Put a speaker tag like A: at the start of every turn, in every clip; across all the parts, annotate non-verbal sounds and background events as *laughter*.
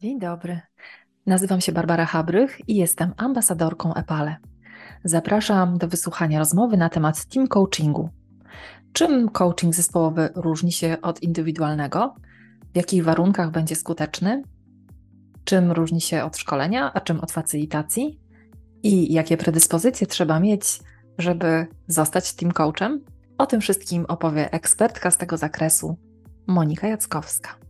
A: Dzień dobry. Nazywam się Barbara Habrych i jestem ambasadorką EPALE. Zapraszam do wysłuchania rozmowy na temat team coachingu. Czym coaching zespołowy różni się od indywidualnego? W jakich warunkach będzie skuteczny? Czym różni się od szkolenia, a czym od facylitacji? I jakie predyspozycje trzeba mieć, żeby zostać team coachem? O tym wszystkim opowie ekspertka z tego zakresu, Monika Jackowska.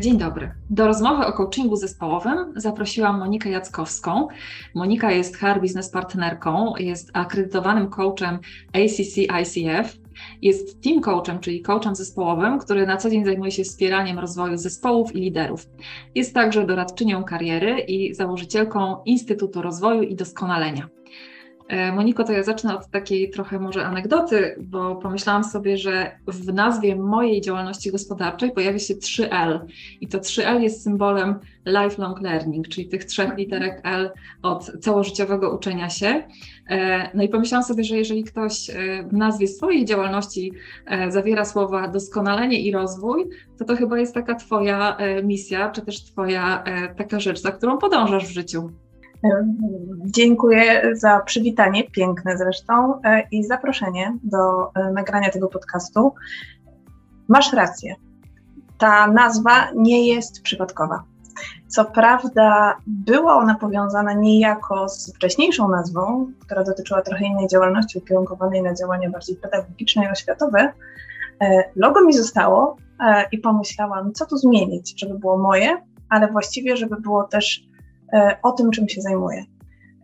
B: Dzień dobry. Do rozmowy o coachingu zespołowym zaprosiłam Monikę Jackowską. Monika jest HR Business Partnerką, jest akredytowanym coachem ACC ICF, jest team coachem, czyli coachem zespołowym, który na co dzień zajmuje się wspieraniem rozwoju zespołów i liderów. Jest także doradczynią kariery i założycielką Instytutu Rozwoju i Doskonalenia. E, Moniko, to ja zacznę od takiej trochę może anegdoty, bo pomyślałam sobie, że w nazwie mojej działalności gospodarczej pojawia się 3L i to 3L jest symbolem lifelong learning, czyli tych trzech literek L od całożyciowego uczenia się. E, no i pomyślałam sobie, że jeżeli ktoś e, w nazwie swojej działalności zawiera słowa doskonalenie i rozwój, to to chyba jest taka Twoja misja, czy też Twoja taka rzecz, za którą podążasz w życiu.
C: Dziękuję za przywitanie, piękne zresztą, e, i zaproszenie do e, nagrania tego podcastu. Masz rację. Ta nazwa nie jest przypadkowa. Co prawda, była ona powiązana niejako z wcześniejszą nazwą, która dotyczyła trochę innej działalności, ukierunkowanej na działania bardziej pedagogiczne i oświatowe. E, logo mi zostało i pomyślałam, co tu zmienić, żeby było moje, ale właściwie, żeby było też o tym, czym się zajmuję.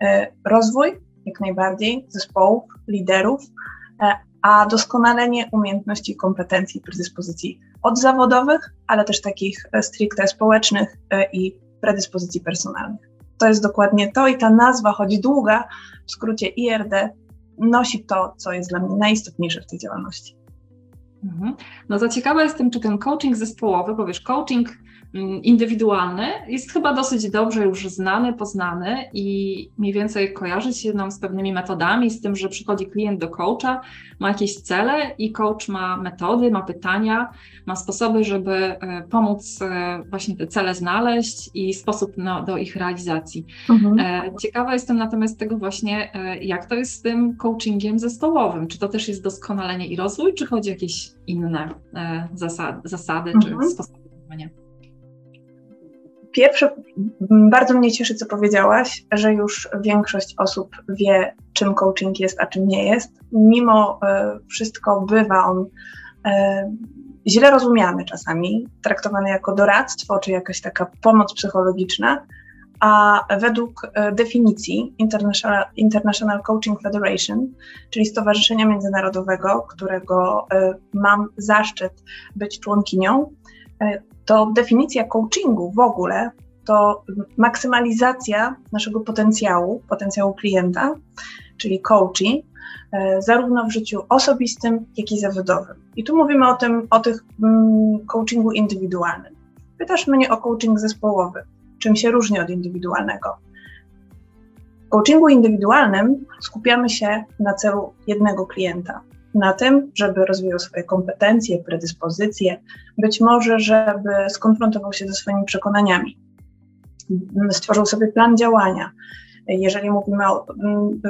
C: E, rozwój, jak najbardziej, zespołów, liderów, e, a doskonalenie umiejętności, kompetencji, predyspozycji odzawodowych, ale też takich stricte społecznych i predyspozycji personalnych. To jest dokładnie to i ta nazwa, choć długa, w skrócie IRD, nosi to, co jest dla mnie najistotniejsze w tej działalności.
B: Mhm. No to ciekawa jestem, czy ten coaching zespołowy, bo wiesz, coaching indywidualny jest chyba dosyć dobrze już znany, poznany i mniej więcej kojarzy się nam z pewnymi metodami, z tym, że przychodzi klient do coacha, ma jakieś cele i coach ma metody, ma pytania, ma sposoby, żeby e, pomóc e, właśnie te cele znaleźć i sposób no, do ich realizacji. Mhm. E, ciekawa jestem natomiast tego właśnie, jak to jest z tym coachingiem zespołowym. Czy to też jest doskonalenie i rozwój, czy chodzi o jakieś inne zasady, zasady mhm. czy sposoby działania?
C: Pierwsze, bardzo mnie cieszy, co powiedziałaś, że już większość osób wie, czym coaching jest, a czym nie jest. Mimo e, wszystko bywa on e, źle rozumiany czasami, traktowany jako doradztwo czy jakaś taka pomoc psychologiczna, a według e, definicji International, International Coaching Federation, czyli Stowarzyszenia Międzynarodowego, którego mam zaszczyt być członkinią, to definicja coachingu w ogóle to maksymalizacja naszego potencjału, potencjału klienta, czyli coaching, e, zarówno w życiu osobistym, jak i zawodowym. I tu mówimy o tym, o tych mm, coachingu indywidualnym. Pytasz mnie o coaching zespołowy. Czym się różni od indywidualnego? W coachingu indywidualnym skupiamy się na celu jednego klienta, na tym, żeby rozwijał swoje kompetencje, predyspozycje, być może, żeby skonfrontował się ze swoimi przekonaniami, stworzył sobie plan działania. Jeżeli mówimy o mm,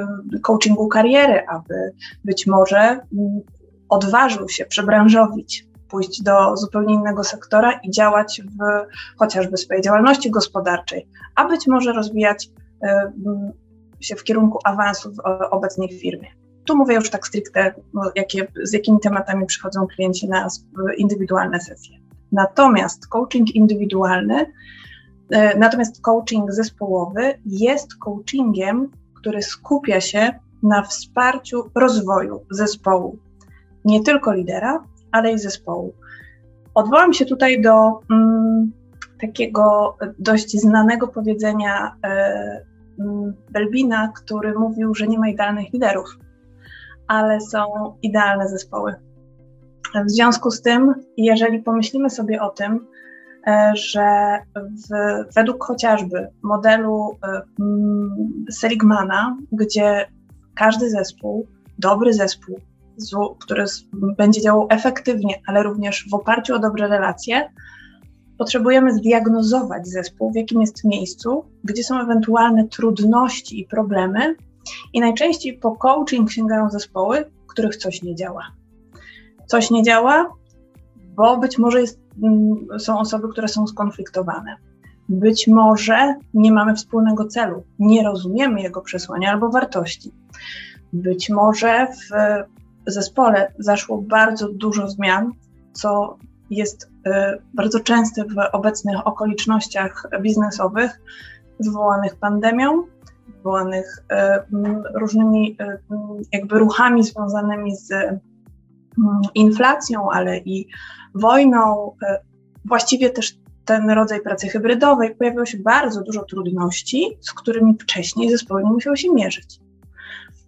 C: coachingu kariery, aby być może mm, odważył się przebranżowić, pójść do zupełnie innego sektora i działać w chociażby swojej działalności gospodarczej, a być może rozwijać y, się w kierunku awansu w obecnej firmie. Tu mówię już tak stricte, no, jakie, z jakimi tematami przychodzą klienci na indywidualne sesje. Natomiast coaching indywidualny, e, natomiast coaching zespołowy jest coachingiem, który skupia się na wsparciu rozwoju zespołu. Nie tylko lidera, ale i zespołu. Odwołam się tutaj do mm, takiego dość znanego powiedzenia e, mm, Belbina, który mówił, że nie ma idealnych liderów ale są idealne zespoły. W związku z tym, jeżeli pomyślimy sobie o tym, e, że w, według chociażby modelu e, mm, Seligmana, gdzie każdy zespół, dobry zespół, który będzie działał efektywnie, ale również w oparciu o dobre relacje, potrzebujemy zdiagnozować zespół, w jakim jest miejscu, gdzie są ewentualne trudności i problemy. I najczęściej po coaching sięgają zespoły, których coś nie działa. Coś nie działa, bo być może jest, mm, są osoby, które są skonfliktowane. Być może nie mamy wspólnego celu, nie rozumiemy jego przesłania albo wartości. Być może w zespole zaszło bardzo dużo zmian, co jest y, bardzo częste w obecnych okolicznościach biznesowych wywołanych pandemią, wywołanych y, różnymi y, jakby ruchami związanymi z inflacją, ale i wojną. Właściwie też ten rodzaj pracy hybrydowej pojawiło się bardzo dużo trudności, z którymi wcześniej zespoły nie musiały się mierzyć.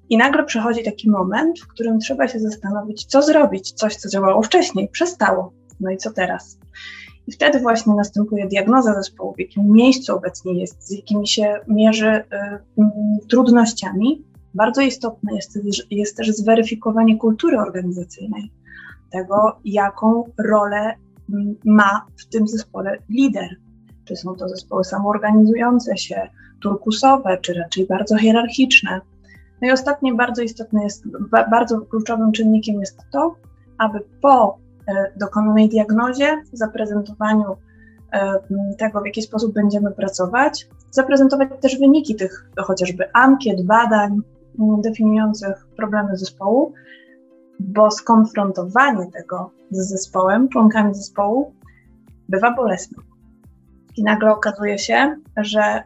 C: I nagle przychodzi taki moment, w którym trzeba się zastanowić, co zrobić. Coś, co działało wcześniej, przestało. No i co teraz? Wtedy właśnie następuje diagnoza zespołu, w jakim miejscu obecnie jest, z jakimi się mierzy y, y, trudnościami. Bardzo istotne jest, jest też zweryfikowanie kultury organizacyjnej, tego, jaką rolę ma w tym zespole lider. Czy są to zespoły samoorganizujące się, turkusowe, czy raczej bardzo hierarchiczne. No i ostatnie bardzo istotne jest, bardzo kluczowym czynnikiem jest to, aby po dokonanej diagnozie, zaprezentowaniu e, tego, w jaki sposób będziemy pracować, zaprezentować też wyniki tych chociażby ankiet, badań definiujących problemy zespołu, bo skonfrontowanie tego z zespołem, członkami zespołu, bywa bolesne. I nagle okazuje się, że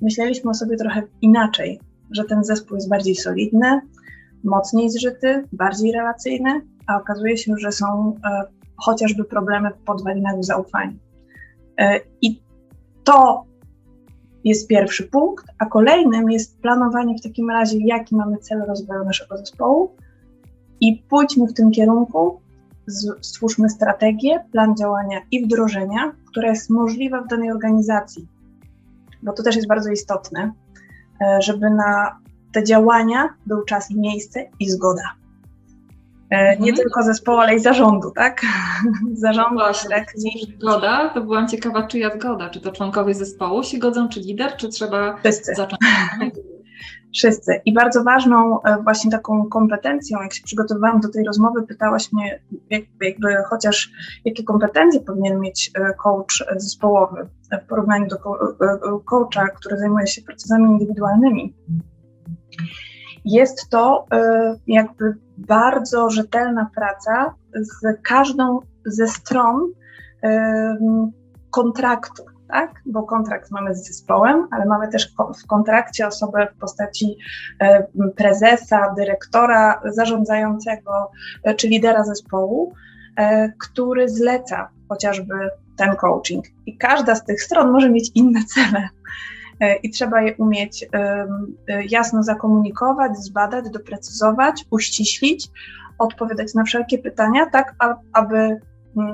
C: myśleliśmy o sobie trochę inaczej że ten zespół jest bardziej solidny, mocniej zżyty, bardziej relacyjny, a okazuje się, że są e, chociażby problemy w podwalinach zaufania. E, I to jest pierwszy punkt, a kolejnym jest planowanie w takim razie, jaki mamy cel rozwoju naszego zespołu i pójdźmy w tym kierunku, stwórzmy strategię, plan działania i wdrożenia, która jest możliwa w danej organizacji, bo to też jest bardzo istotne. E, żeby na te działania był czas i miejsce i zgoda. E, nie mhm. tylko zespołu, ale i zarządu, tak? *laughs*
B: zarządu, Właśnie, dyrekcji. Zgoda, to byłam ciekawa, czyja zgoda? Czy to członkowie zespołu się godzą, czy lider, czy trzeba
C: Wszyscy.
B: zacząć? *laughs*
C: Wszyscy. I bardzo ważną e, właśnie taką kompetencją, jak się przygotowywałam do tej rozmowy, pytałaś mnie, jakby chociaż jakie kompetencje powinien mieć coach zespołowy w porównaniu do coacha, który zajmuje się procesami indywidualnymi. Jest to e, jakby bardzo rzetelna praca z każdą ze stron e, kontraktu, tak? Bo kontrakt mamy z zespołem, ale mamy też w kontrakcie osobę w postaci e, prezesa, dyrektora zarządzającego czy lidera zespołu, który zleca chociażby ten coaching. I każda z tych stron może mieć inne cele. E, I trzeba je umieć e, jasno zakomunikować, zbadać, doprecyzować, uściślić, odpowiadać na wszelkie pytania, tak aby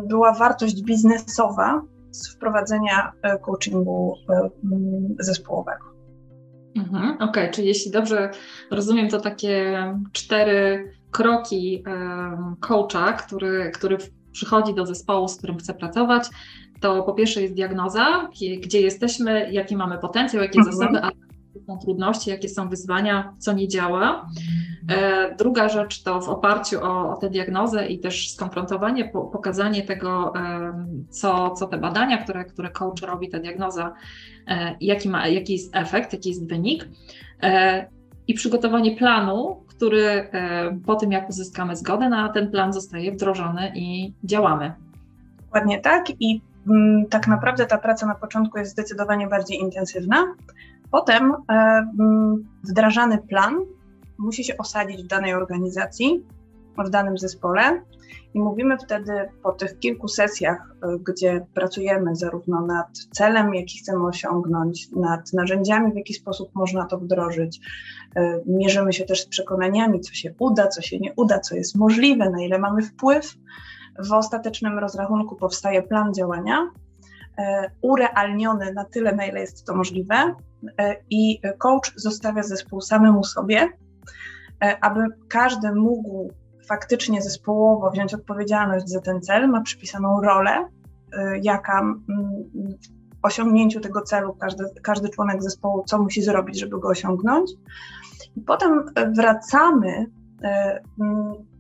C: była wartość biznesowa z wprowadzenia e, coachingu zespołowego.
B: Mhm, Okej, okay. czyli jeśli dobrze rozumiem, to takie cztery kroki coacha, który, który przychodzi do zespołu, z którym chce pracować, to po pierwsze jest diagnoza, gdzie jesteśmy, jaki mamy potencjał, jakie mhm. zasoby, ale są trudności, jakie są wyzwania, co nie działa. E, druga rzecz to w oparciu o, o tę diagnozę i też skonfrontowanie, po, pokazanie tego, co, co te badania, które, które coach robi, ta diagnoza, e, jaki, ma, jaki jest efekt, jaki jest wynik e, i przygotowanie planu, który e, po tym, jak uzyskamy zgodę na ten plan, zostaje wdrożony i działamy.
C: Dokładnie tak. I tak naprawdę ta praca na początku jest zdecydowanie bardziej intensywna. Potem e, mm, wdrażany plan musi się osadzić w danej organizacji, w danym zespole. I mówimy wtedy po tych kilku sesjach, e, gdzie pracujemy zarówno nad celem, jaki chcemy osiągnąć, nad narzędziami, w jaki sposób można to wdrożyć. E, mierzymy się też z przekonaniami, co się uda, co się nie uda, co jest możliwe, na ile mamy wpływ W ostatecznym rozrachunku powstaje plan działania, urealniony na tyle, na ile jest to możliwe, i coach zostawia zespół samemu sobie, aby każdy mógł faktycznie zespołowo wziąć odpowiedzialność za ten cel, ma przypisaną rolę, jaka w osiągnięciu tego celu każdy, każdy członek zespołu, co musi zrobić, żeby go osiągnąć. I potem wracamy e,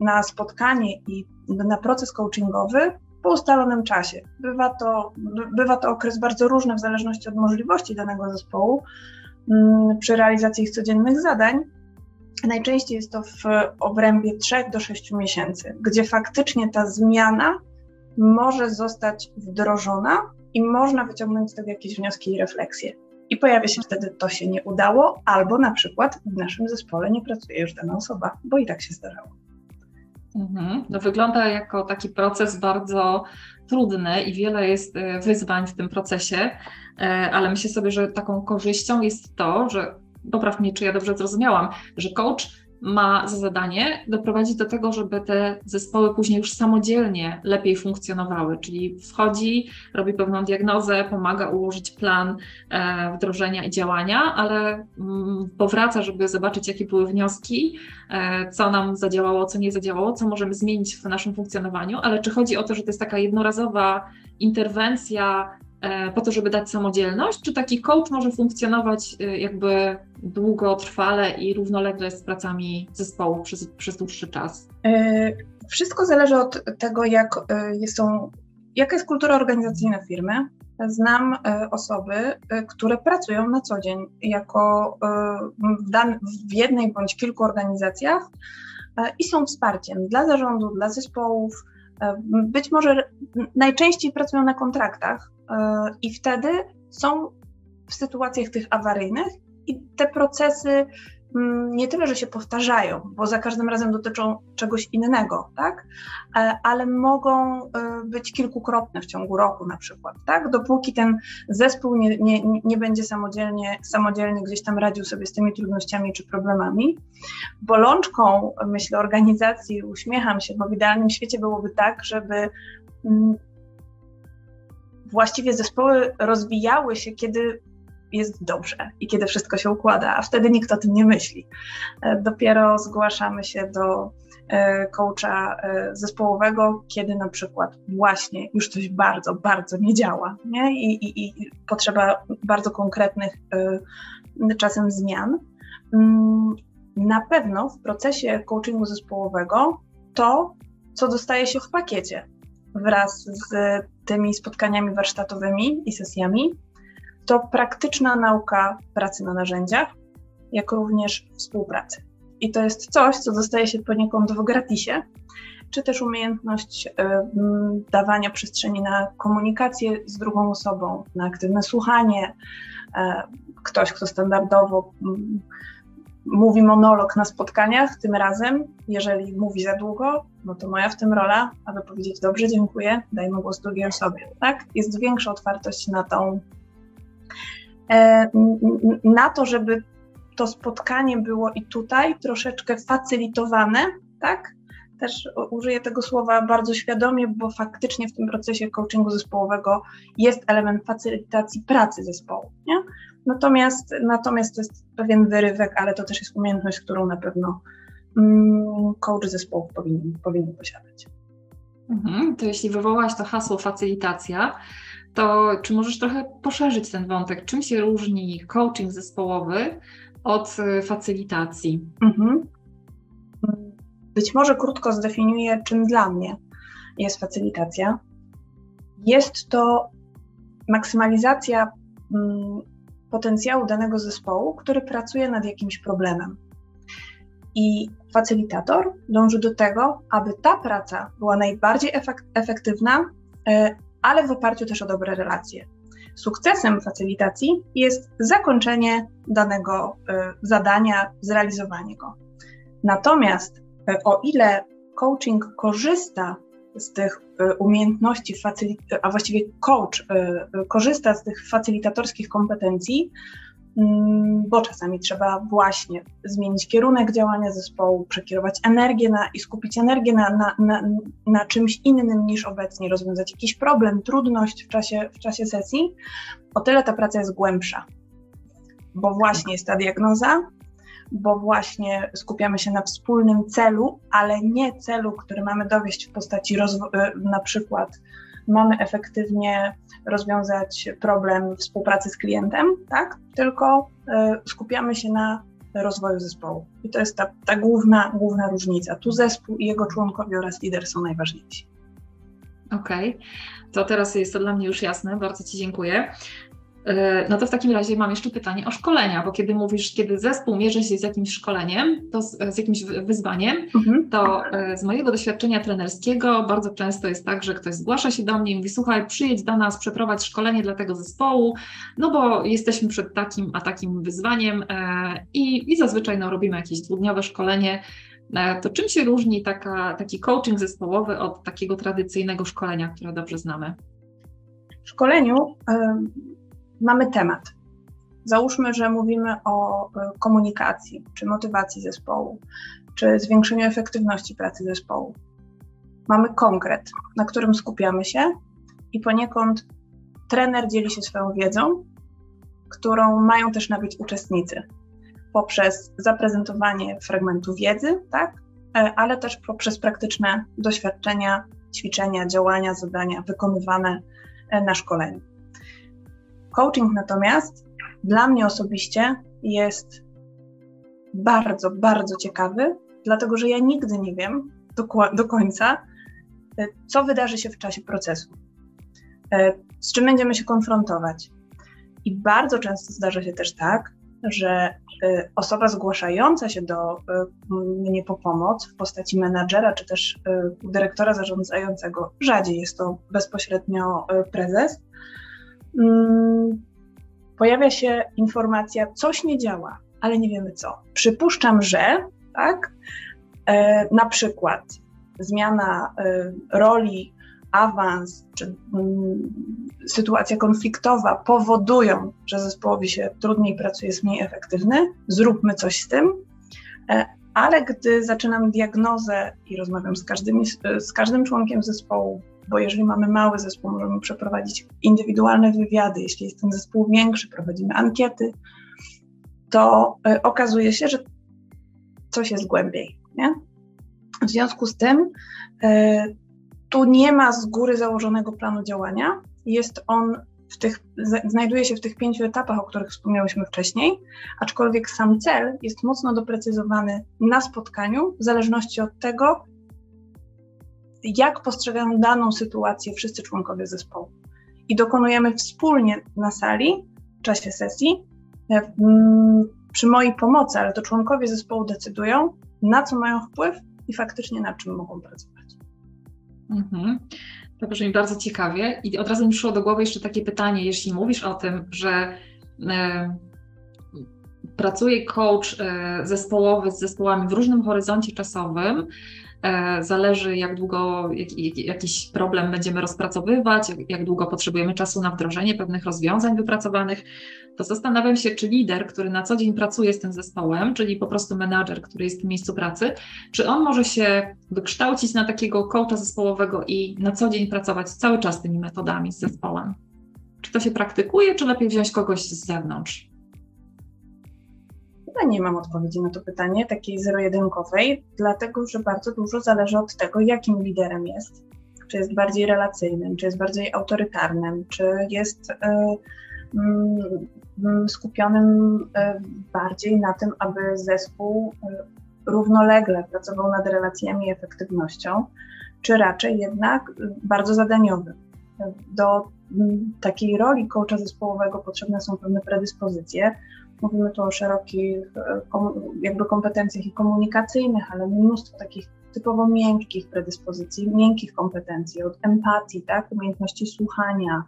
C: na spotkanie i na proces coachingowy po ustalonym czasie. Bywa to, bywa to okres bardzo różny w zależności od możliwości danego zespołu przy realizacji ich codziennych zadań. Najczęściej jest to w obrębie 3 do 6 miesięcy, gdzie faktycznie ta zmiana może zostać wdrożona i można wyciągnąć z tego jakieś wnioski i refleksje. I pojawia się wtedy, to się nie udało, albo na przykład w naszym zespole nie pracuje już dana osoba, bo i tak się zdarzało.
B: Mhm. To wygląda jako taki proces bardzo trudny i wiele jest e, wyzwań w tym procesie, e, ale myślę sobie, że taką korzyścią jest to, że popraw mnie, czy ja dobrze zrozumiałam, że coach ma za zadanie doprowadzić do tego, żeby te zespoły później już samodzielnie lepiej funkcjonowały, czyli wchodzi, robi pewną diagnozę, pomaga ułożyć plan e, wdrożenia i działania, ale mm, powraca, żeby zobaczyć, jakie były wnioski, e, co nam zadziałało, co nie zadziałało, co możemy zmienić w naszym funkcjonowaniu, ale czy chodzi o to, że to jest taka jednorazowa interwencja, po to, żeby dać samodzielność, czy taki coach może funkcjonować e, jakby długotrwale i równolegle z pracami zespołu przez, przez dłuższy czas? E,
C: wszystko zależy od tego, jak są, jaka jest kultura organizacyjna firmy. Znam osoby, które pracują na co dzień jako w, dan- w jednej bądź kilku organizacjach i są wsparciem dla zarządu, dla zespołów. Być może najczęściej pracują na kontraktach, E, I wtedy są w sytuacjach tych awaryjnych i te procesy nie tyle, że się powtarzają, bo za każdym razem dotyczą czegoś innego, tak? E, ale mogą e, być kilkukrotne w ciągu roku na przykład, tak? Dopóki ten zespół nie, nie, nie będzie samodzielnie, samodzielnie gdzieś tam radził sobie z tymi trudnościami czy problemami. Bolączką, myślę, organizacji, uśmiecham się, bo w idealnym świecie byłoby tak, żeby mm, właściwie zespoły rozwijały się, kiedy jest dobrze i kiedy wszystko się układa, a wtedy nikt o tym nie myśli. E, dopiero zgłaszamy się do e, coacha e, zespołowego, kiedy na przykład właśnie już coś bardzo, bardzo nie działa nie? I, i, i potrzeba bardzo konkretnych czasem zmian. Mm, na pewno w procesie coachingu zespołowego to, co dostaje się w pakiecie, wraz z tymi spotkaniami warsztatowymi i sesjami, to praktyczna nauka pracy na narzędziach, jak również współpracy. I to jest coś, co dostaje się poniekąd w gratisie, czy też umiejętność y, dawania przestrzeni na komunikację z drugą osobą, na aktywne słuchanie. Y, ktoś, kto standardowo mówi monolog na spotkaniach, tym razem, jeżeli mówi za długo, no to moja w tym rola, aby powiedzieć dobrze, dziękuję, dajmy głos drugiej osobie, tak? Jest większa otwartość na tą, e, na to, żeby to spotkanie było i tutaj troszeczkę facylitowane, tak? Też użyję tego słowa bardzo świadomie, bo faktycznie w tym procesie coachingu zespołowego jest element facylitacji pracy zespołu. Nie? Natomiast, natomiast to jest pewien wyrywek, ale to też jest umiejętność, którą na pewno mm, coach zespołów powinien, powinien posiadać.
B: Mhm, to jeśli wywołałaś to hasło facylitacja, to czy możesz trochę poszerzyć ten wątek? Czym się różni coaching zespołowy od y, facylitacji? Mhm.
C: Być może krótko zdefiniuję, czym dla mnie jest facylitacja. Jest to maksymalizacja mm, potencjału danego zespołu, który pracuje nad jakimś problemem. I facylitator dąży do tego, aby ta praca była najbardziej efektywna, e, ale w oparciu też o dobre relacje. Sukcesem facylitacji jest zakończenie danego e, zadania, zrealizowanie go. Natomiast e, o ile coaching korzysta z tych e, umiejętności, a właściwie coach korzysta z tych facylitatorskich kompetencji, bo czasami trzeba właśnie zmienić kierunek działania zespołu, przekierować energię na, i skupić energię na, na, na, na czymś innym niż obecnie, rozwiązać jakiś problem, trudność w czasie, w czasie sesji, o tyle ta praca jest głębsza, bo właśnie jest ta diagnoza, bo właśnie skupiamy się na wspólnym celu, ale nie celu, który mamy dowieść w postaci na przykład mamy efektywnie rozwiązać problem współpracy z klientem, tak? Tylko y, skupiamy się na rozwoju zespołu. I to jest ta, ta główna, główna różnica. Tu zespół i jego członkowie oraz lider są najważniejsi.
B: Okej, okay. to teraz jest to dla mnie już jasne. Bardzo Ci dziękuję. E, no to w takim razie mam jeszcze pytanie o szkolenia, bo kiedy mówisz, kiedy zespół mierzy się z jakimś szkoleniem, to z, z jakimś wyzwaniem, mhm. to e, z mojego doświadczenia trenerskiego bardzo często jest tak, że ktoś zgłasza się do mnie i mówi: Słuchaj, przyjedź do nas, przeprowadź szkolenie dla tego zespołu, no bo jesteśmy przed takim a takim wyzwaniem e, i, i zazwyczaj no, robimy jakieś dwudniowe szkolenie. To czym się różni taka, taki coaching zespołowy od takiego tradycyjnego szkolenia, które dobrze znamy?
C: W szkoleniu mamy temat. Załóżmy, że mówimy o e, komunikacji, czy motywacji zespołu, czy zwiększeniu efektywności pracy zespołu. Mamy konkret, na którym skupiamy się i poniekąd trener dzieli się swoją wiedzą, którą mają też nabyć uczestnicy poprzez zaprezentowanie fragmentu wiedzy, tak? E, ale też poprzez praktyczne doświadczenia, ćwiczenia, działania, zadania wykonywane e, na szkoleniu. Coaching natomiast dla mnie osobiście jest bardzo, bardzo ciekawy, dlatego że ja nigdy nie wiem do, do końca, e, co wydarzy się w czasie procesu, e, z czym będziemy się konfrontować. I bardzo często zdarza się też tak, że e, osoba zgłaszająca się do mnie po pomoc w postaci menadżera czy też dyrektora zarządzającego, rzadziej jest to bezpośrednio prezes, pojawia się informacja, coś nie działa, ale nie wiemy co. Przypuszczam, że tak, e, na przykład zmiana e, roli, awans czy mm, sytuacja konfliktowa powodują, że zespołowi się trudniej pracuje, jest mniej efektywny, zróbmy coś z tym. E, ale gdy zaczynam diagnozę i rozmawiam z każdym, z każdym członkiem zespołu, bo jeżeli mamy mały zespół, możemy przeprowadzić indywidualne wywiady, jeśli jest ten zespół większy, prowadzimy ankiety, to y, okazuje się, że coś jest głębiej. Nie? W związku z tym y, tu nie ma z góry założonego planu działania, jest on w tych, znajduje się w tych pięciu etapach, o których wspomniałyśmy wcześniej, aczkolwiek sam cel jest mocno doprecyzowany na spotkaniu, w zależności od tego, jak postrzegają daną sytuację wszyscy członkowie zespołu. I dokonujemy wspólnie na sali w czasie sesji e, przy mojej pomocy, ale to członkowie zespołu decydują, na co mają wpływ i faktycznie na czym mogą pracować.
B: Mhm. To brzmi bardzo ciekawie. I od razu mi przyszło do głowy jeszcze takie pytanie, jeśli mówisz o tym, że e, pracuje coach e, zespołowy z zespołami w różnym horyzoncie czasowym, zależy, jak długo jak, jakiś problem będziemy rozpracowywać, jak, jak długo potrzebujemy czasu na wdrożenie pewnych rozwiązań wypracowanych. To zastanawiam się, czy lider, który na co dzień pracuje z tym zespołem, czyli po prostu menadżer, który jest w miejscu pracy, czy on może się wykształcić na takiego coacha zespołowego i na co dzień pracować cały czas tymi metodami z zespołem? Czy to się praktykuje, czy lepiej wziąć kogoś z zewnątrz?
C: Chyba nie mam odpowiedzi na to pytanie, takiej zero-jedynkowej, dlatego że bardzo dużo zależy od tego, jakim liderem jest. Czy jest bardziej relacyjnym, czy jest bardziej autorytarnym, czy jest y, y, skupionym y, bardziej na tym, aby zespół równolegle pracował nad relacjami i efektywnością, czy raczej jednak bardzo zadaniowy. Do takiej roli coacha zespołowego potrzebne są pewne predyspozycje, Mówimy tu o szerokich e, jakby kompetencjach i komunikacyjnych, ale mnóstwo takich typowo miękkich predyspozycji, miękkich kompetencji, od empatii, tak, umiejętności słuchania.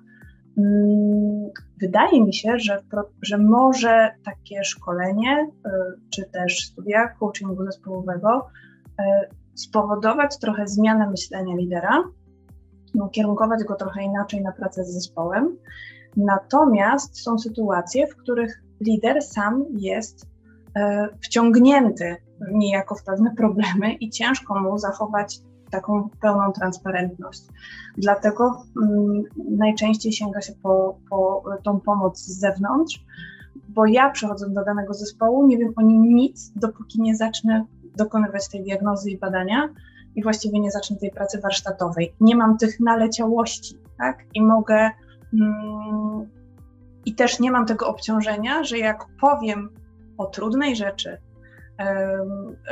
C: Mm, wydaje mi się, że, że może takie szkolenie, e, czy też studia coachingu zespołowego e, spowodować trochę zmianę myślenia lidera, ukierunkować go trochę inaczej na pracę z zespołem. Natomiast są sytuacje, w których lider sam jest wciągnięty niejako w pewne problemy i ciężko mu zachować taką pełną transparentność. Dlatego um, najczęściej sięga się po, po tą pomoc z zewnątrz, bo ja przechodząc do danego zespołu nie wiem o nim nic, dopóki nie zacznę dokonywać tej diagnozy i badania i właściwie nie zacznę tej pracy warsztatowej. Nie mam tych naleciałości, tak? I mogę. Mm, I też nie mam tego obciążenia, że jak powiem o trudnej rzeczy,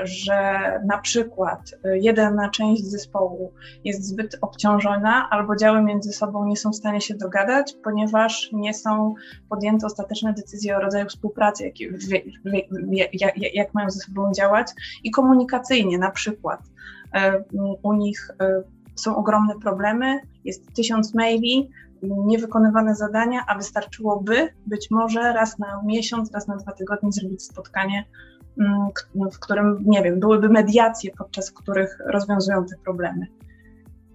C: że na przykład y, jedna część zespołu jest zbyt obciążona albo działy między sobą nie są w stanie się dogadać, ponieważ nie są podjęte ostateczne decyzje o rodzaju współpracy, jak, jak, jak mają ze sobą działać i komunikacyjnie. Na przykład u nich y, są ogromne problemy, jest tysiąc maili, niewykonywane zadania, a wystarczyłoby być może raz na miesiąc, raz na dwa tygodnie zrobić spotkanie Mm, w którym, nie wiem, byłyby mediacje, podczas których rozwiązują te problemy.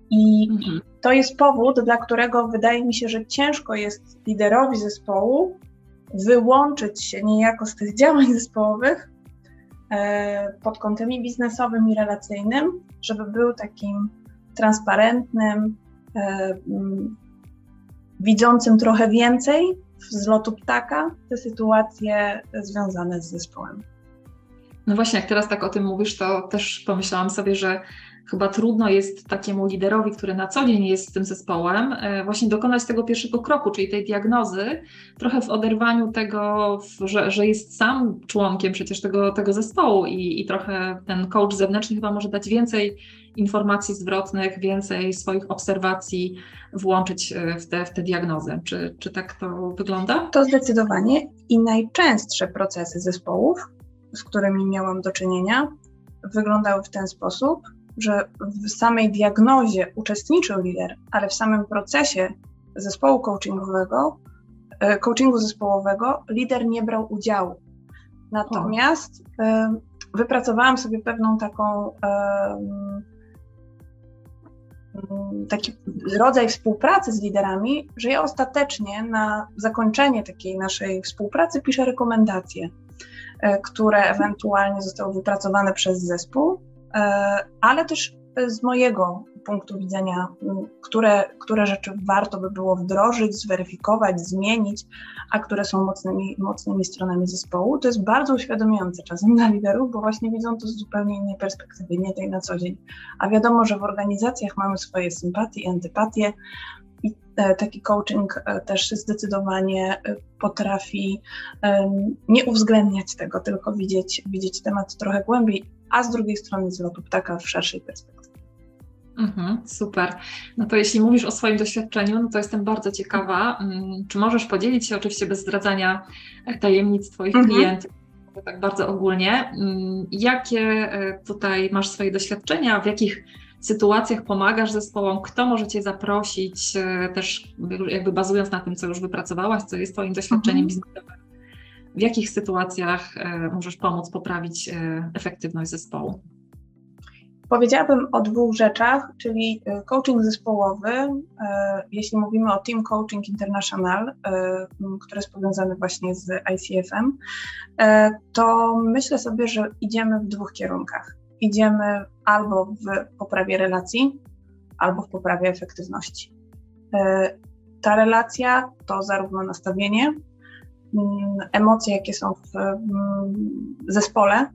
C: I mhm. to jest powód, dla którego wydaje mi się, że ciężko jest liderowi zespołu wyłączyć się niejako z tych *laughs* działań zespołowych e, pod kątem i biznesowym, i relacyjnym, żeby był takim transparentnym, e, widzącym trochę więcej z lotu ptaka te sytuacje związane z zespołem.
B: No właśnie, jak teraz tak o tym mówisz, to też pomyślałam sobie, że chyba trudno jest takiemu liderowi, który na co dzień jest z tym zespołem, e, właśnie dokonać tego pierwszego kroku, czyli tej diagnozy, trochę w oderwaniu tego, że, że jest sam członkiem przecież tego, tego zespołu i, i trochę ten coach zewnętrzny chyba może dać więcej informacji zwrotnych, więcej swoich obserwacji włączyć e, w tę w te diagnozę. Czy, czy tak to wygląda?
C: To zdecydowanie i najczęstsze procesy zespołów z którymi miałam do czynienia, wyglądały w ten sposób, że w samej diagnozie uczestniczył lider, ale w samym procesie zespołu coachingowego, e, coachingu zespołowego lider nie brał udziału. Natomiast o. Wypracowałam sobie pewną taką taki rodzaj współpracy z liderami, że ja ostatecznie na zakończenie takiej naszej współpracy piszę rekomendacje E, które ewentualnie zostały wypracowane przez zespół, e, ale też z mojego punktu widzenia, które, które rzeczy warto by było wdrożyć, zweryfikować, zmienić, a które są mocnymi, mocnymi stronami zespołu. To jest bardzo uświadamiające czasem dla liderów, bo właśnie widzą to z zupełnie innej perspektywy, nie tej na co dzień. A wiadomo, że w organizacjach mamy swoje sympatie i antypatie, i e, taki coaching e, też zdecydowanie e, potrafi nie uwzględniać tego, tylko widzieć, widzieć temat trochę głębiej, a z drugiej strony z lotu ptaka w szerszej perspektywie.
B: Mhm, super. No to jeśli mówisz o swoim doświadczeniu, no to jestem bardzo ciekawa. Mm, czy możesz podzielić się, oczywiście bez zdradzania tajemnic Twoich mhm. klientów, tak bardzo ogólnie, mm, jakie tutaj masz swoje doświadczenia, w jakich sytuacjach pomagasz zespołom, kto może Cię zaprosić, e, też jakby bazując na tym, co już wypracowałaś, co jest Twoim doświadczeniem mhm. biznesowym, w jakich sytuacjach e, możesz pomóc poprawić e, efektywność zespołu?
C: Powiedziałabym o dwóch rzeczach, czyli coaching zespołowy, jeśli mówimy o Team Coaching International, który jest powiązany właśnie z ICFM, to myślę sobie, że idziemy w dwóch kierunkach idziemy albo w poprawie relacji, albo w poprawie efektywności. Ta relacja to zarówno nastawienie, mm, emocje, jakie są w mm, zespole,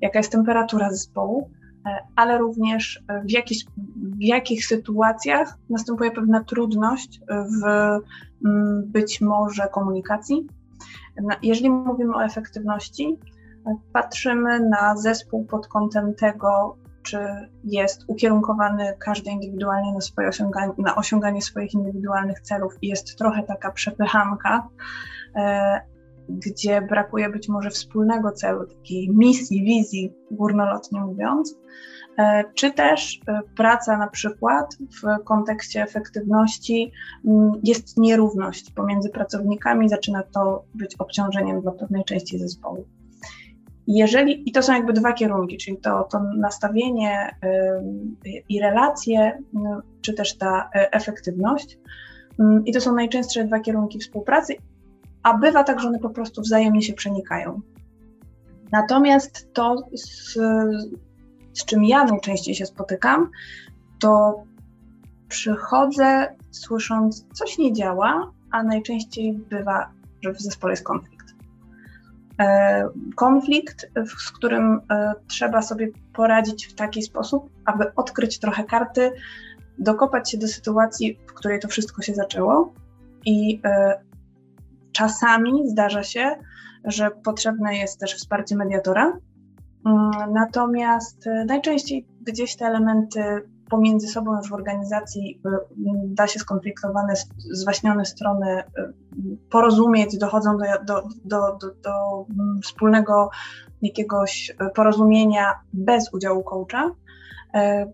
C: jaka jest temperatura zespołu, ale również w, jakich, w jakich sytuacjach następuje pewna trudność w mm, być może komunikacji. Jeżeli mówimy o efektywności, Patrzymy na zespół pod kątem tego, czy jest ukierunkowany każdy indywidualnie na, swoje osiąganie, na osiąganie swoich indywidualnych celów i jest trochę taka przepychanka, e, gdzie brakuje być może wspólnego celu, takiej misji, wizji, górnolotnie mówiąc, e, czy też e, praca na przykład w kontekście efektywności mm, jest nierówność pomiędzy pracownikami, zaczyna to być obciążeniem dla pewnej części zespołu. Jeżeli, I to są jakby dwa kierunki, czyli to, to nastawienie i relacje, no, czy też ta e, efektywność. I to są najczęstsze dwa kierunki współpracy. A bywa tak, że one po prostu wzajemnie się przenikają. Natomiast to, z, z czym ja najczęściej się spotykam, to przychodzę słysząc, coś nie działa, a najczęściej bywa, że w zespole jest konflikt. E, konflikt, z którym e, trzeba sobie poradzić w taki sposób, aby odkryć trochę karty, dokopać się do sytuacji, w której to wszystko się zaczęło. I e, czasami zdarza się, że potrzebne jest też wsparcie mediatora. Mm, natomiast najczęściej gdzieś te elementy pomiędzy sobą już w organizacji y, da się skonfliktowane, zwaśnione strony y, porozumieć, dochodzą do, do, do, do, do wspólnego jakiegoś porozumienia bez udziału coacha. E,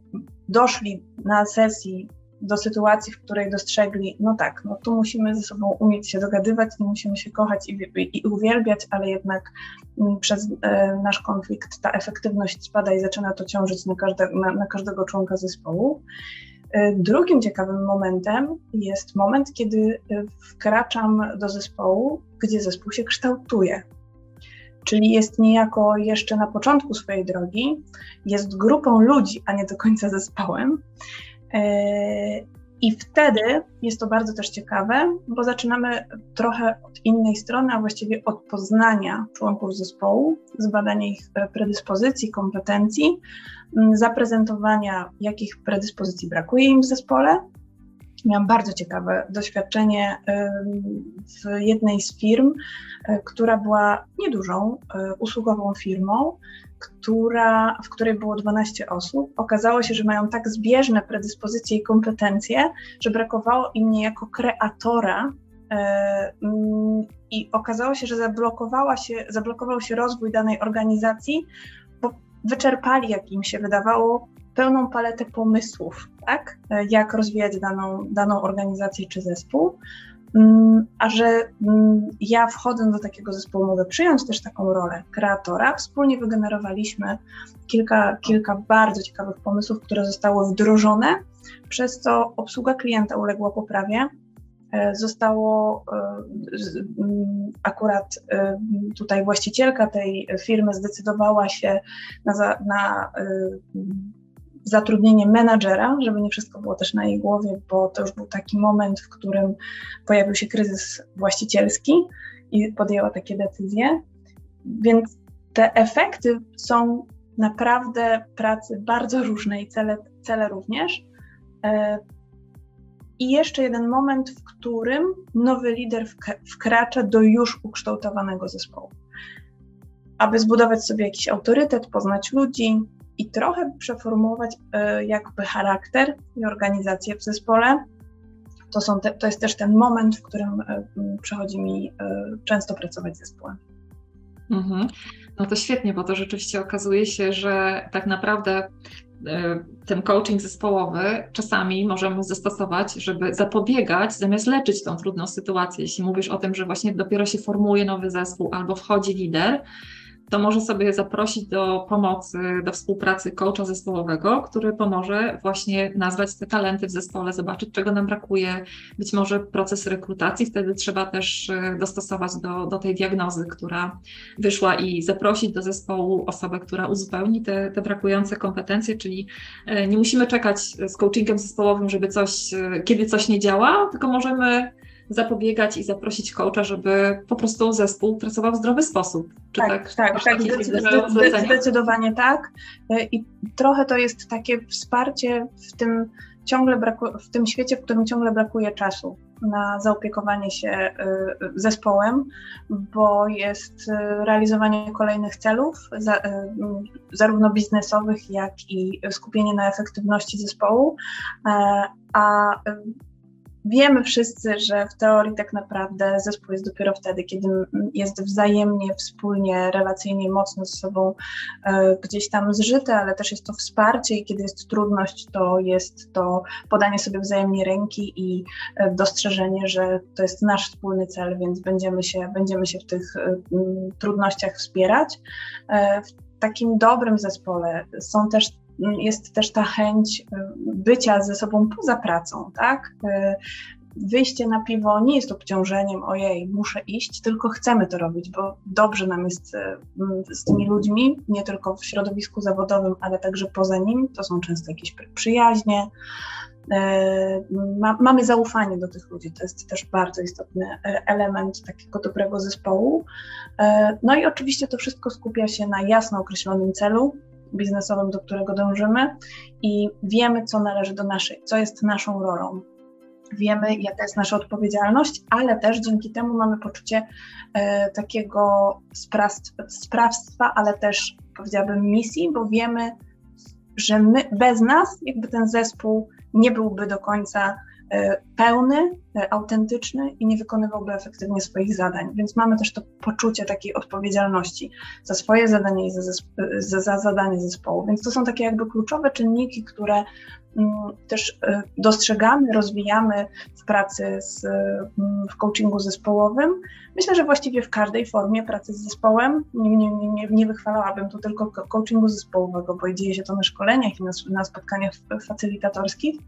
C: doszli na sesji do sytuacji, w której dostrzegli, no tak, no tu musimy ze sobą umieć się dogadywać, nie musimy się kochać i, i, i uwielbiać, ale jednak mm, przez e, nasz konflikt ta efektywność spada i zaczyna to ciążyć na, każde, na, na każdego członka zespołu. E, drugim ciekawym momentem jest moment, kiedy e, wkraczam do zespołu, gdzie zespół się kształtuje. Czyli jest niejako jeszcze na początku swojej drogi, jest grupą ludzi, a nie do końca zespołem, I wtedy jest to bardzo też ciekawe, bo zaczynamy trochę od innej strony, a właściwie od poznania członków zespołu, zbadania ich e, predyspozycji, kompetencji, zaprezentowania, jakich predyspozycji brakuje im w zespole. Miałam bardzo ciekawe doświadczenie w jednej z firm, e, która była niedużą usługową firmą, która, w której było 12 osób, okazało się, że mają tak zbieżne predyspozycje i kompetencje, że brakowało im niejako kreatora. E, mm, I okazało się, że zablokowała się, zablokował się rozwój danej organizacji, bo wyczerpali, jak im się wydawało, pełną paletę pomysłów, tak? E, jak rozwijać daną, daną organizację czy zespół. Mm, a że mm, ja wchodząc do takiego zespołu mogę przyjąć też taką rolę kreatora. Wspólnie wygenerowaliśmy kilka, kilka bardzo ciekawych pomysłów, które zostały wdrożone, przez co obsługa klienta uległa poprawie. E, zostało e, mm, akurat e, tutaj właścicielka tej firmy zdecydowała się na, na zatrudnienie menadżera, żeby nie wszystko było też na jej głowie, bo to już był taki moment, w którym pojawił się kryzys właścicielski i podjęła takie decyzje. Więc te efekty są naprawdę pracy bardzo różne i cele, cele również. E, I jeszcze jeden moment, w którym nowy lider wkracza do już ukształtowanego zespołu. Aby zbudować sobie jakiś autorytet, poznać ludzi, i trochę przeformułować e, jakby charakter i organizację w zespole. To, są te, to jest też ten moment, w którym e, przychodzi mi e, często pracować z zespołem.
B: Mhm. No to świetnie, bo to rzeczywiście okazuje się, że tak naprawdę ten coaching zespołowy czasami możemy zastosować, żeby zapobiegać, zamiast leczyć tą trudną sytuację. Jeśli mówisz o tym, że właśnie dopiero się formuje nowy zespół albo wchodzi lider, to może sobie zaprosić do pomocy, do współpracy coacha zespołowego, który pomoże właśnie nazwać te talenty w zespole, zobaczyć, czego nam brakuje, być może proces rekrutacji, wtedy trzeba też e, dostosować do, do tej diagnozy, która wyszła i zaprosić do zespołu osobę, która uzupełni te, te brakujące kompetencje, czyli e, nie musimy czekać z coachingiem zespołowym, żeby coś, e, kiedy coś nie działa, tylko możemy zapobiegać i zaprosić coacha, żeby po prostu zespół pracował w zdrowy sposób.
C: Czy tak, tak, tak, tak zdecydowanie tak. E, I trochę to jest takie wsparcie w tym ciągle braku, w tym świecie, w którym ciągle brakuje czasu na zaopiekowanie się e, zespołem, bo jest e, realizowanie kolejnych celów, zarówno biznesowych, jak i skupienie na efektywności zespołu, a Wiemy wszyscy, że w teorii tak naprawdę zespół jest dopiero wtedy, kiedy jest wzajemnie, wspólnie, relacyjnie mocno ze sobą e, gdzieś tam zżyte, ale też jest to wsparcie i kiedy jest trudność, to jest to podanie sobie wzajemnie ręki i e, dostrzeżenie, że to jest nasz wspólny cel, więc będziemy się, będziemy się w tych e, trudnościach wspierać. W takim dobrym zespole są też jest też ta chęć y, bycia ze sobą poza pracą, tak? Y, wyjście na piwo nie jest obciążeniem, ojej, muszę iść, tylko chcemy to robić, bo dobrze nam jest e, z tymi ludźmi, nie tylko w środowisku zawodowym, ale także poza nim. To są często jakieś przyjaźnie. Ma, mamy zaufanie do tych ludzi, to jest też bardzo istotny element takiego dobrego zespołu. No i oczywiście to wszystko skupia się na jasno określonym celu, biznesowym, do którego dążymy i wiemy, co należy do naszej, co jest naszą rolą. Wiemy, jaka jest nasza odpowiedzialność, ale też dzięki temu mamy poczucie e, takiego sprawstwa, ale też powiedziałabym misji, bo wiemy, że my bez nas, jakby ten zespół nie byłby do końca E, pełny, autentyczny i nie wykonywałby efektywnie swoich zadań. Więc mamy też to poczucie takiej odpowiedzialności za swoje zadanie i za, za, za zadanie zespołu. Więc to są takie jakby kluczowe czynniki, które Mm, też e, dostrzegamy, rozwijamy w pracy z, mm, w coachingu zespołowym. Myślę, że właściwie w każdej formie pracy z zespołem. Nie, nie, nie, nie wychwalałabym tu tylko coachingu zespołowego, bo dzieje się to na szkoleniach i na, na spotkaniach facylitatorskich,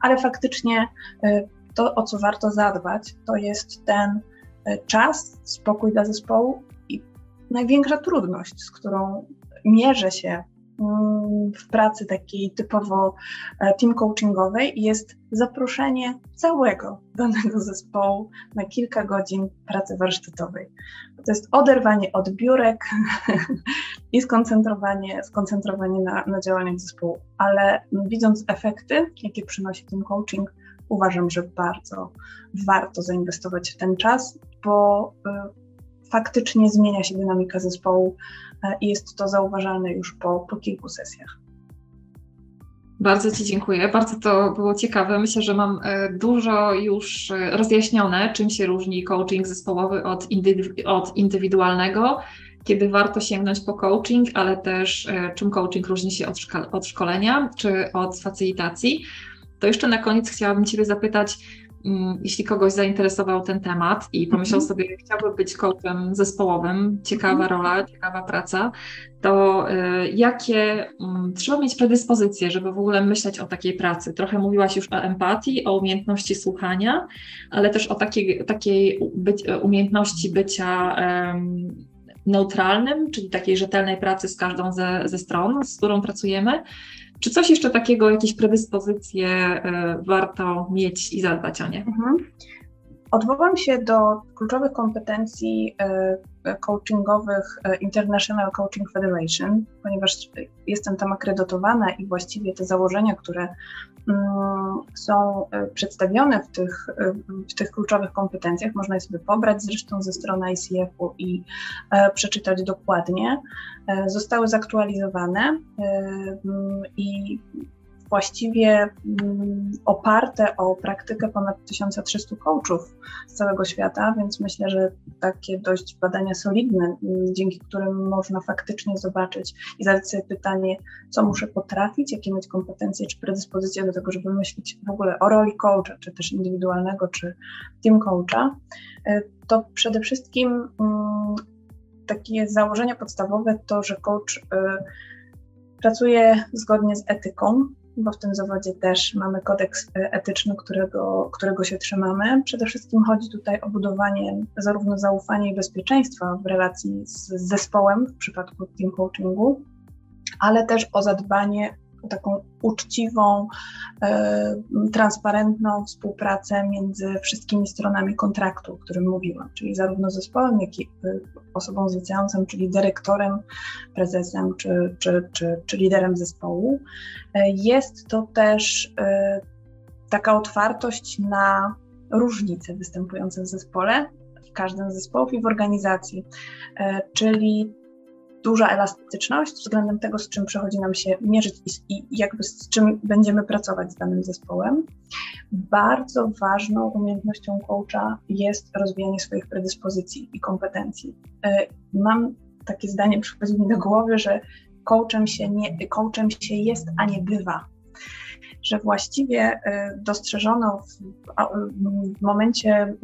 C: ale faktycznie e, to, o co warto zadbać, to jest ten e, czas, spokój dla zespołu i największa trudność, z którą mierzę się Mm, w pracy takiej typowo e, team coachingowej jest zaproszenie całego danego *laughs* zespołu na kilka godzin pracy warsztatowej. To jest oderwanie od biurek *laughs* i skoncentrowanie, skoncentrowanie na, na działaniach zespołu. Ale widząc efekty, jakie przynosi team coaching, uważam, że bardzo warto zainwestować w ten czas, bo y, faktycznie zmienia się dynamika zespołu, i jest to zauważalne już po, po kilku sesjach.
B: Bardzo Ci dziękuję. Bardzo to było ciekawe. Myślę, że mam e, dużo już e, rozjaśnione, czym się różni coaching zespołowy od, indywi- od indywidualnego, kiedy warto sięgnąć po coaching, ale też e, czym coaching różni się od, od szkolenia czy od facylitacji. To jeszcze na koniec chciałabym Ciebie zapytać, Mm, jeśli kogoś zainteresował ten temat i pomyślał mhm. sobie, chciałby być coachem zespołowym, ciekawa mhm. rola, ciekawa praca, to y, jakie y, trzeba mieć predyspozycje, żeby w ogóle myśleć o takiej pracy? Trochę mówiłaś już o empatii, o umiejętności słuchania, ale też o takiej, takiej być, umiejętności bycia y, neutralnym, czyli takiej rzetelnej pracy z każdą ze, ze stron, z którą pracujemy. Czy coś jeszcze takiego, jakieś predyspozycje e, warto mieć i zadbać o nie? Mhm.
C: Odwołam się do kluczowych kompetencji e, coachingowych e, International Coaching Federation, ponieważ jestem tam akredytowana i właściwie te założenia, które są przedstawione w tych, w tych kluczowych kompetencjach, można je sobie pobrać zresztą ze strony ICF-u i przeczytać dokładnie, zostały zaktualizowane i właściwie mm, oparte o praktykę ponad 1300 coachów z całego świata, więc myślę, że takie dość badania solidne, mm, dzięki którym można faktycznie zobaczyć i zadać sobie pytanie, co muszę potrafić, jakie mieć kompetencje czy predyspozycje do tego, żeby myśleć w ogóle o roli coacha, czy też indywidualnego, czy team coacha, e, to przede wszystkim mm, takie założenie podstawowe to, że coach y, pracuje zgodnie z etyką, bo w tym zawodzie też mamy kodeks e, etyczny, którego, którego się trzymamy. Przede wszystkim chodzi tutaj o budowanie zarówno zaufania i bezpieczeństwa w relacji z zespołem w przypadku team coachingu, ale też o zadbanie taką uczciwą, e, transparentną współpracę między wszystkimi stronami kontraktu, o którym mówiłam, czyli zarówno zespołem, jak i e, osobą zlecającą, czyli dyrektorem, prezesem czy, czy, czy, czy liderem zespołu. E, jest to też taka otwartość na różnice występujące w zespole, w każdym z zespołów i w organizacji, czyli duża elastyczność względem tego, z czym przychodzi nam się mierzyć i, jakby z czym będziemy pracować z danym zespołem. Bardzo ważną umiejętnością coacha jest rozwijanie swoich predyspozycji i kompetencji. E, mam takie zdanie, przychodzi mi do głowy, że coachem się, nie, coachem się jest, a nie bywa że właściwie e, dostrzeżono w, w momencie e,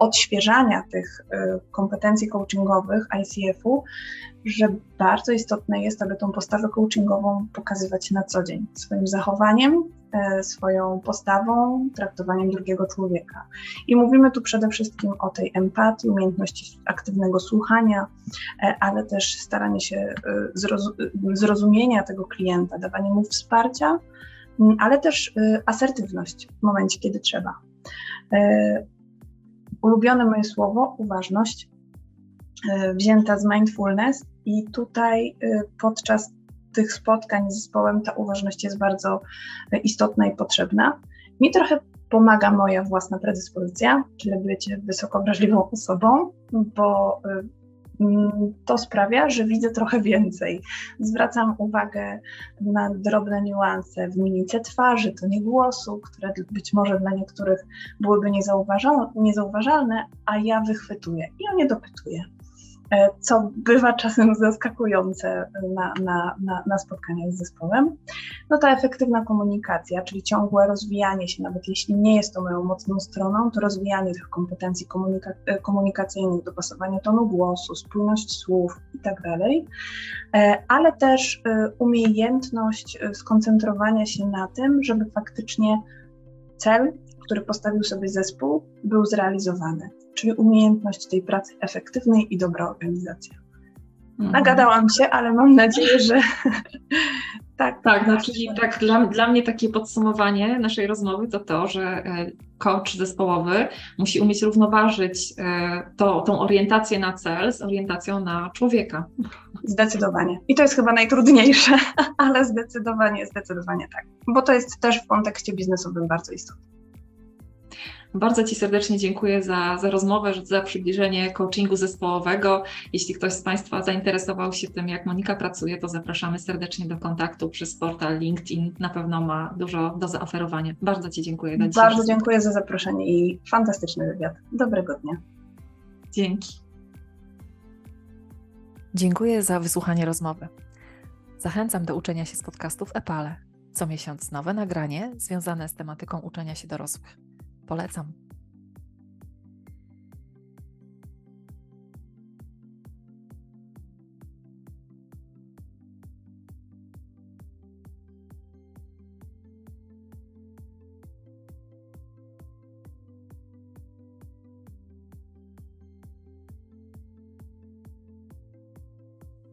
C: odświeżania tych kompetencji coachingowych ICF-u, że bardzo istotne jest, aby tą postawę coachingową pokazywać na co dzień swoim zachowaniem, E, swoją postawą, traktowaniem drugiego człowieka. I mówimy tu przede wszystkim o tej empatii, umiejętności aktywnego słuchania, e, ale też staranie się zrozumienia tego klienta, dawanie mu wsparcia, ale też asertywność w momencie, kiedy trzeba. Ulubione moje słowo, uważność, wzięta z mindfulness, i tutaj podczas tych spotkań z zespołem ta uważność jest bardzo istotna i potrzebna. Mi trochę pomaga moja własna predyspozycja, czyli bycie wysoko wrażliwą osobą, bo to sprawia, że widzę trochę więcej. Zwracam uwagę na drobne niuanse w mimice twarzy, tonie głosu, które być może dla niektórych byłyby niezauważalne, a ja wychwytuję i o nie dopytuję. E, co bywa czasem zaskakujące na, na, na, na spotkaniach z zespołem. No ta efektywna komunikacja, czyli ciągłe rozwijanie się, nawet jeśli nie jest to moją mocną stroną, to rozwijanie tych kompetencji komunika e, komunikacyjnych, dopasowanie tonu głosu, spójność słów itd., tak e, ale też umiejętność skoncentrowania się na tym, żeby faktycznie cel, który postawił sobie zespół, był zrealizowany czyli umiejętność tej pracy efektywnej i dobra organizacja. Mhm. Nagadałam się, ale mam nadzieję, że *laughs*
B: tak. Tak, no czyli tak dla, dla mnie takie podsumowanie naszej rozmowy to to, że e, coach zespołowy musi umieć równoważyć e, to, tą orientację na cel z orientacją na człowieka.
C: Zdecydowanie. I to jest chyba najtrudniejsze, *laughs* ale zdecydowanie, zdecydowanie tak. Bo to jest też w kontekście biznesowym bardzo istotne.
B: Bardzo Ci serdecznie dziękuję za, za rozmowę, za przybliżenie coachingu zespołowego. Jeśli ktoś z Państwa zainteresował się tym, jak Monika pracuje, to zapraszamy serdecznie do kontaktu przez portal LinkedIn. Na pewno ma dużo do zaoferowania. Bardzo Ci dziękuję.
C: Bardzo dziękuję za zaproszenie i fantastyczny wywiad. Dobrego dnia.
B: Dzięki.
A: Dziękuję za wysłuchanie rozmowy. Zachęcam do uczenia się z podcastów Epale. Co miesiąc nowe nagranie związane z tematyką uczenia się dorosłych. Polecam.